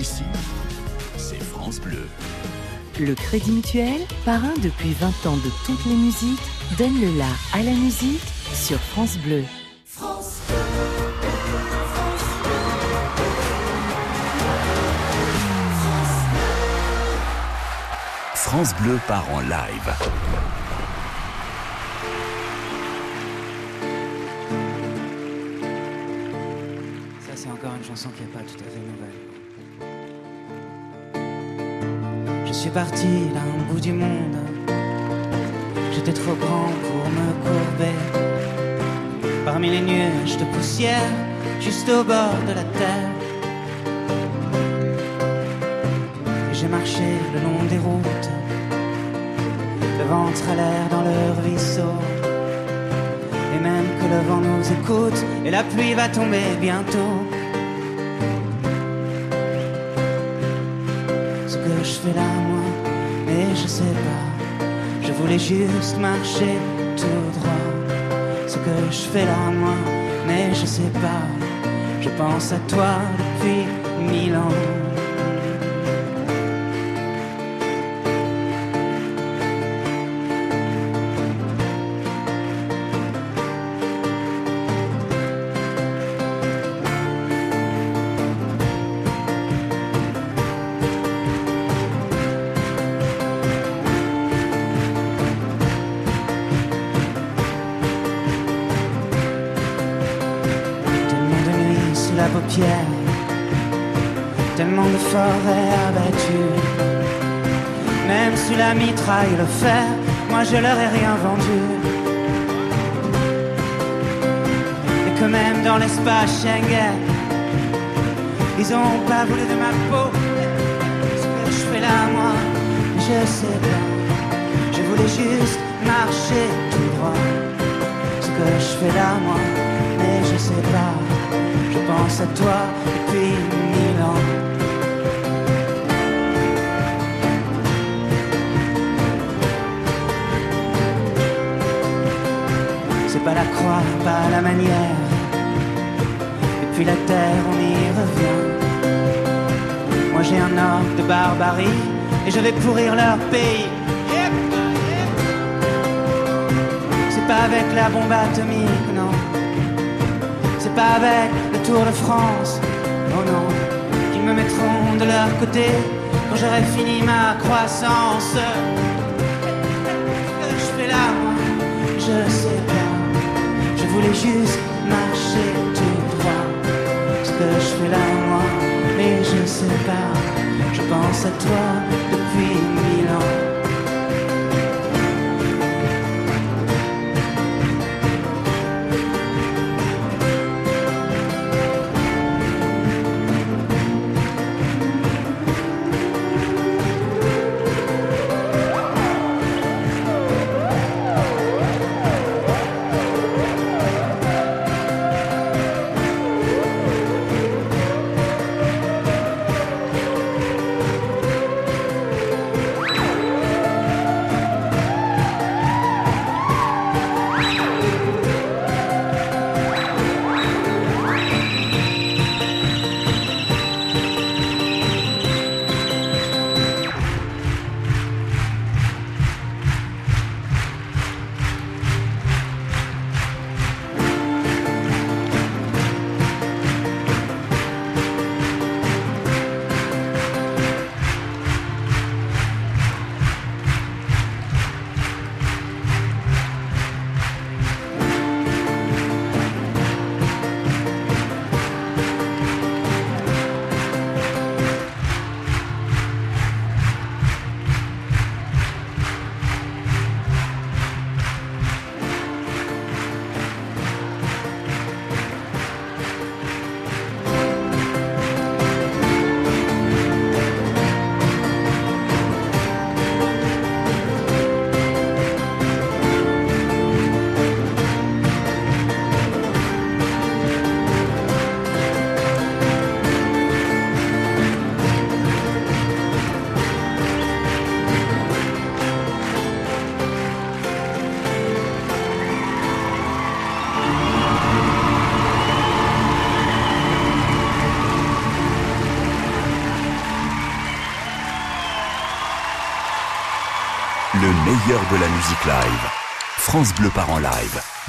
Ici, c'est France Bleu. Le Crédit Mutuel, parrain depuis 20 ans de toutes les musiques, donne le la à la musique sur France Bleu. France Bleu part en live. Ça, c'est encore une chanson qui n'est pas tout à fait nouvelle. Suis parti d'un bout du monde. J'étais trop grand pour me courber. Parmi les nuages de poussière, juste au bord de la terre. Et j'ai marché le long des routes, le ventre à l'air dans le ruisseau. Et même que le vent nous écoute et la pluie va tomber bientôt. Que je fais là, moi, mais je sais pas. Je voulais juste marcher tout droit. Ce que je fais là, moi, mais je sais pas. Je pense à toi depuis mille ans. Le fer, moi je leur ai rien vendu. Et que même dans l'espace Schengen, ils ont pas voulu de ma peau. Ce que je fais là, moi, je sais pas. Je voulais juste marcher tout droit. Ce que je fais là, moi, mais je sais pas. Je pense à toi depuis mille Pas la croix, pas la manière. Et puis la terre, on y revient. Moi j'ai un ordre de barbarie et je vais pourrir leur pays. C'est pas avec la bombe atomique, non. C'est pas avec le Tour de France, oh non, qu'ils me mettront de leur côté quand j'aurai fini ma croissance. Juste marcher tout droit. Ce que je fais là, moi, mais je sais pas. Je pense à toi depuis de la musique live. France Bleu part en live.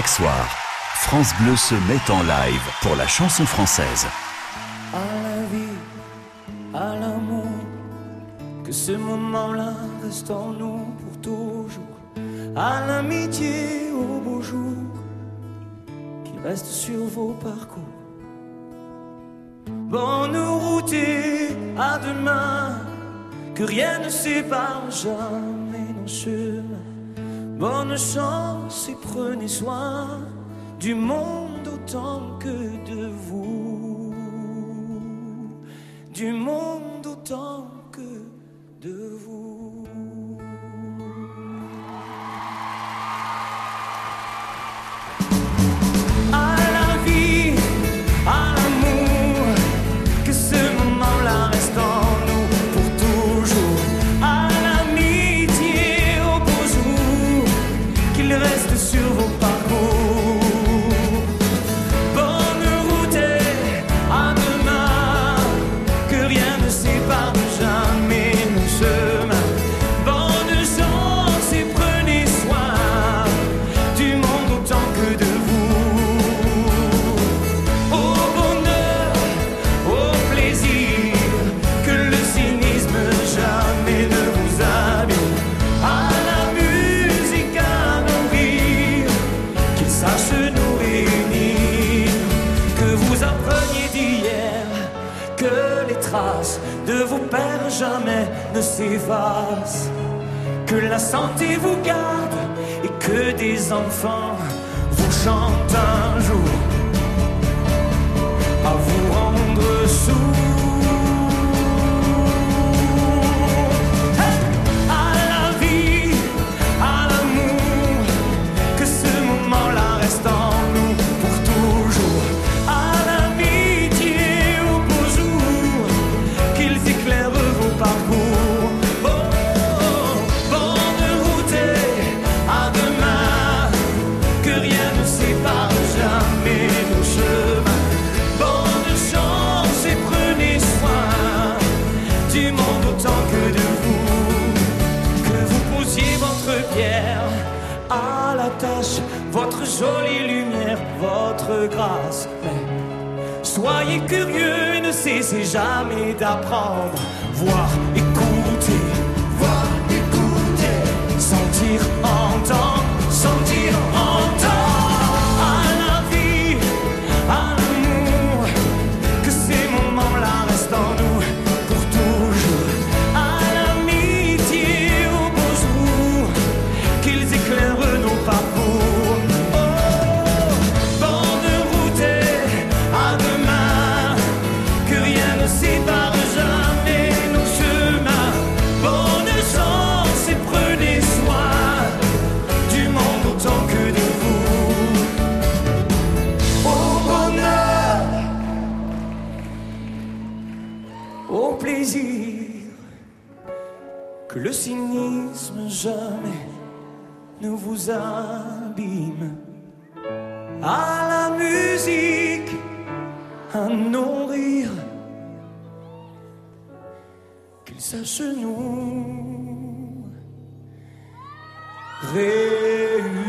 Chaque soir, France Bleu se met en live pour la chanson française. À la vie, à l'amour, que ce moment-là reste en nous pour toujours. À l'amitié, au beau jour, qui reste sur vos parcours. Bonne route et à demain, que rien ne sépare jamais nos chemins. Bonne chance et prenez soin du monde autant que de vous. Du monde autant que de vous. que la santé vous garde et que des enfants vous chantent un jour à vous rendre sourds. c'est jamais d'apprendre abîme. À la musique, un non-rire, qu'il s'agenouille. Réunir.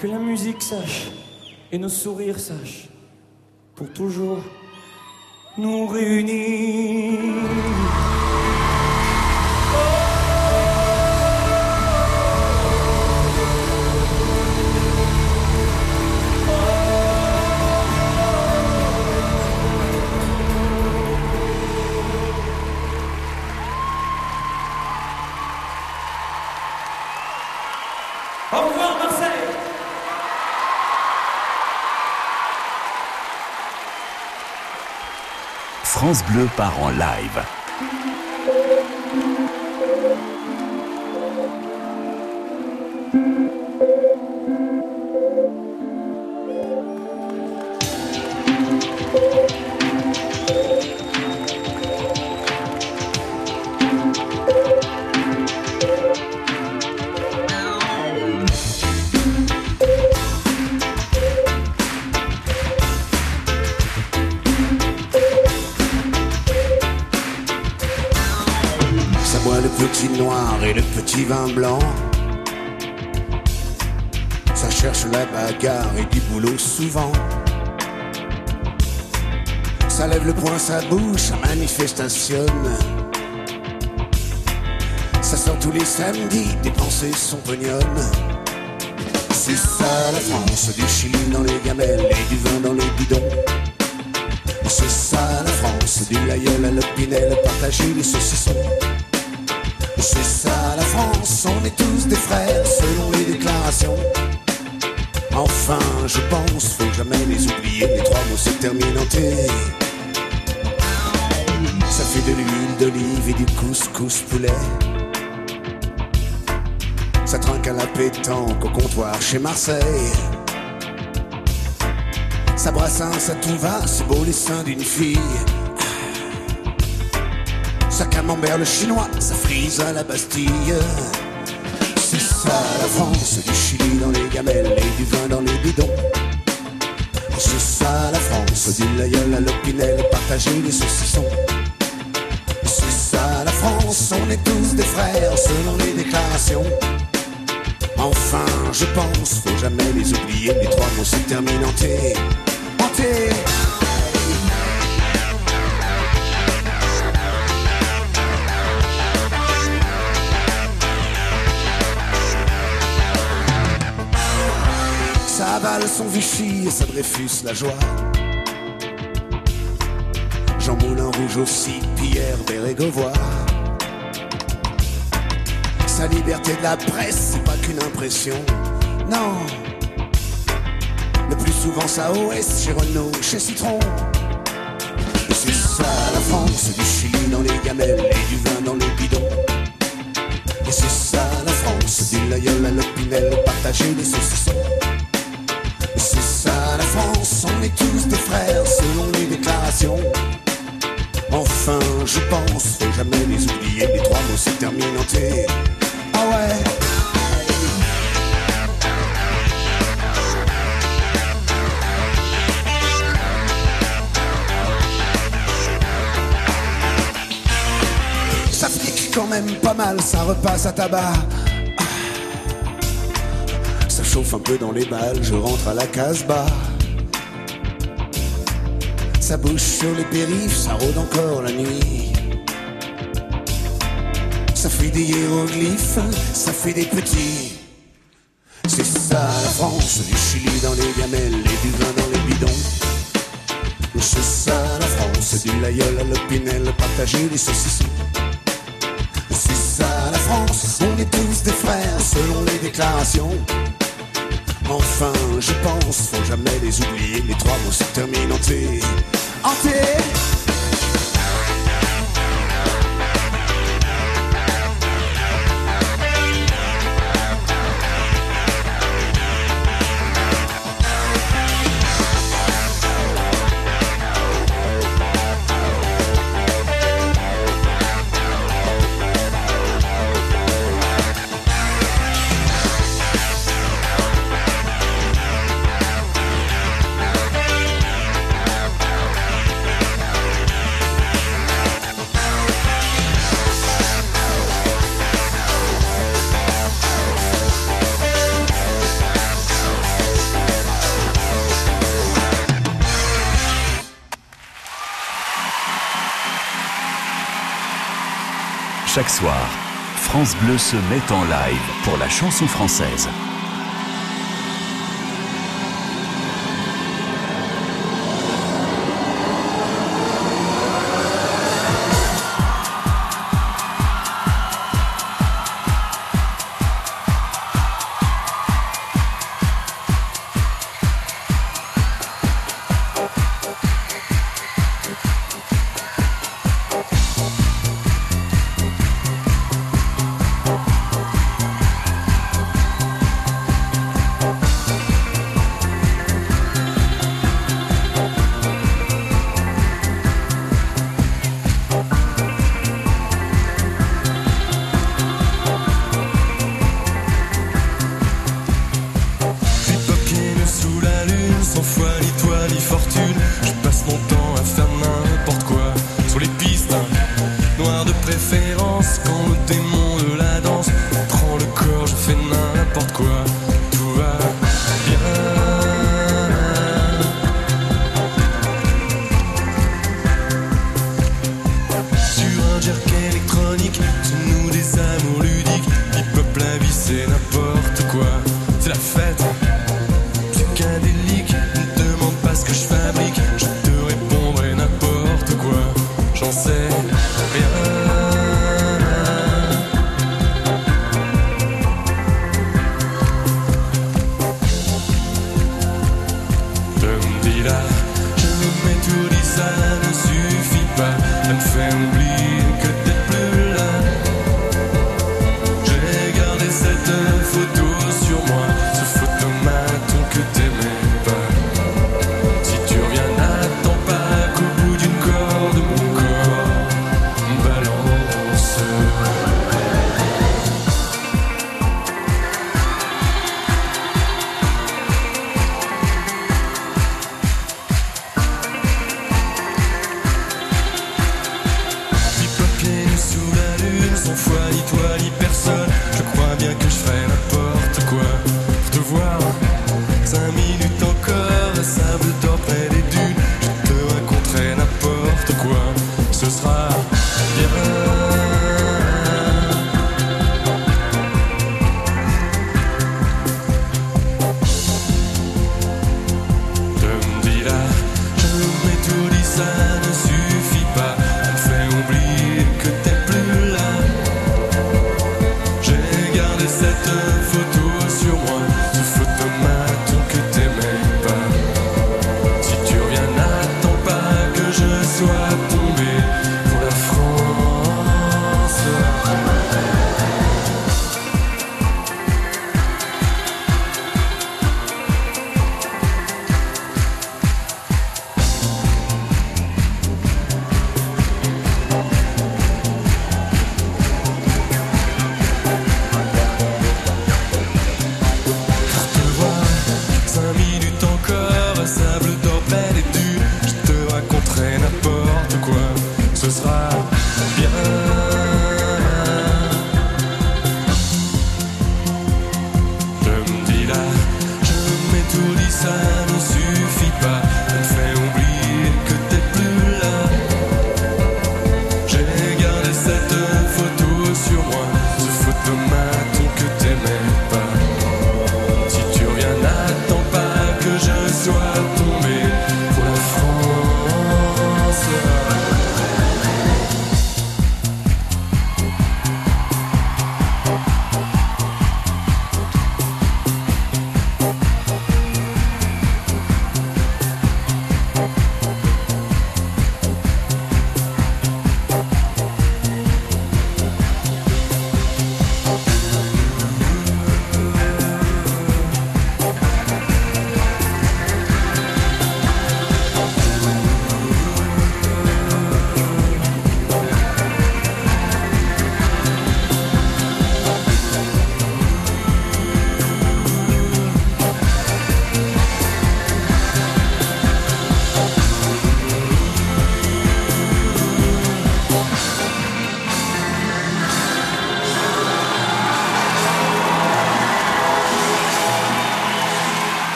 Que la musique sache et nos sourires sachent pour toujours nous réunir. France Bleu part en live. Le poing, ça bouge, ça manifestationne. Ça sort tous les samedis, dépenser son pognon. C'est ça la France, du Chili dans les gamelles et du vin dans les bidons. C'est ça la France, du laïeul à l'opinel, partager les saucissons. C'est ça la France, on est tous des frères selon les déclarations. Enfin, je pense, faut jamais les oublier, les trois mots se terminent en T. Fait de l'huile d'olive et du couscous poulet. Ça trinque à la pétanque au comptoir chez Marseille. Ça brassin, ça tout va, c'est beau les seins d'une fille. Ça camembert le chinois, ça frise à la Bastille. C'est ça la France, du Chili dans les gamelles et du vin dans les bidons. C'est ça la France, du laïeul à l'opinel, partager les saucissons. France, on est tous des frères selon les déclarations. Enfin, je pense, faut jamais les oublier, les trois mots se terminent en T. En T. Son Vichy et ça Dreyfus la joie. Jean Moulin Rouge aussi, Pierre Bérégovoy. Sa liberté de la presse, c'est pas qu'une impression. Non. Le plus souvent ça OS chez Renault, chez Citron. Et c'est ça la France, du Chili dans les gamelles et du vin dans les bidons. Et c'est ça la France, du laïeul à l'opinel, partager les saucissons. Et c'est ça la France, on est tous des frères selon les déclarations. Enfin, je pense, faut jamais les oublier, les trois mots se terminent en T. ça repasse à tabac. Ça chauffe un peu dans les balles, je rentre à la case-bas. Ça bouge sur les périphes, ça rôde encore la nuit. Ça fait des hiéroglyphes, ça fait des petits. C'est ça la France, du Chili dans les gamelles et du vin dans les bidons. C'est ça la France, du laïeul à l'opinel, partager les saucissons. Des frères selon les déclarations. Enfin, je pense, faut jamais les oublier, les trois mots se terminent en T. En T. France Bleu se met en live pour la chanson française.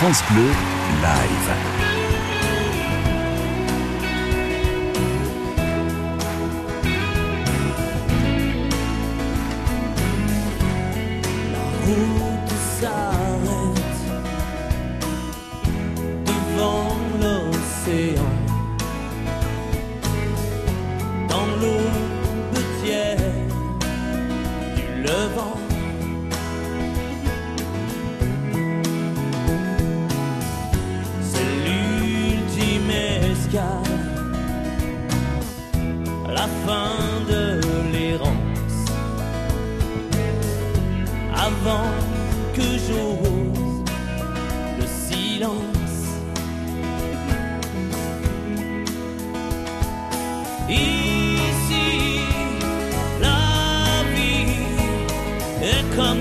France Bleu, live.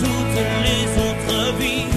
toutes les autres vies.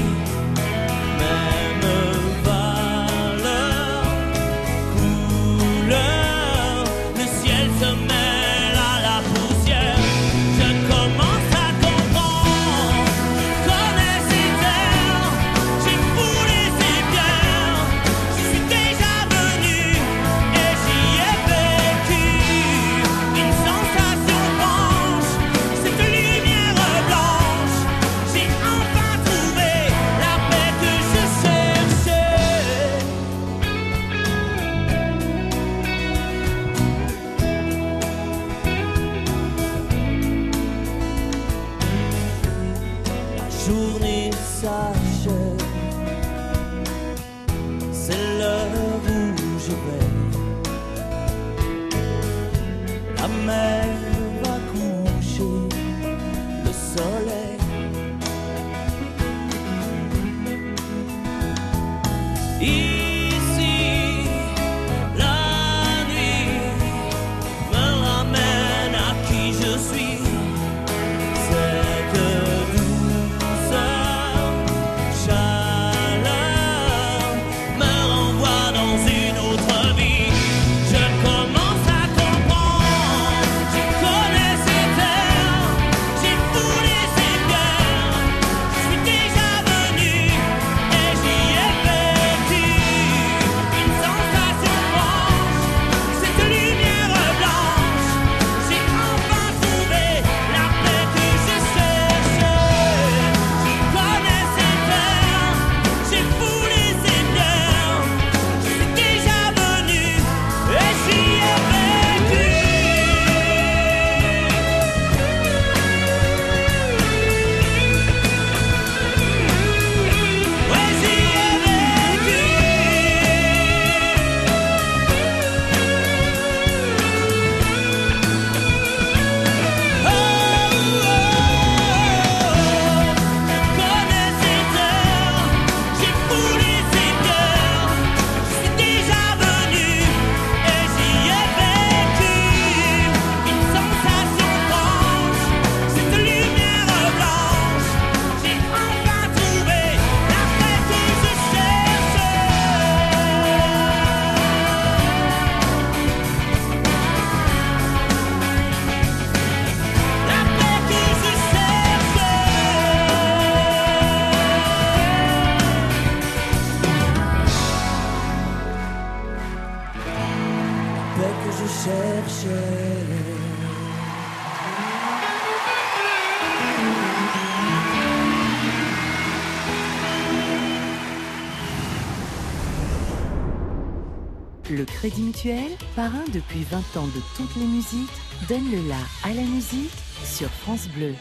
Le Crédit Mutuel, parrain depuis 20 ans de toutes les musiques, donne le la à la musique sur France Bleu.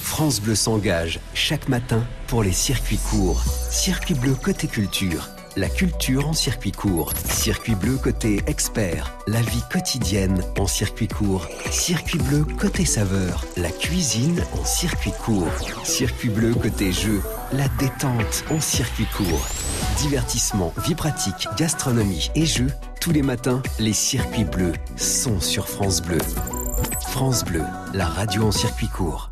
France Bleu s'engage chaque matin pour les circuits courts. Circuit bleu côté culture la culture en circuit court. Circuit bleu côté expert, la vie quotidienne en circuit court. Circuit bleu côté saveur, la cuisine en circuit court. Circuit bleu côté jeu, la détente en circuit court. Divertissement, vie pratique, gastronomie et jeux. Tous les matins, les circuits bleus sont sur France Bleu. France Bleu, la radio en circuit court.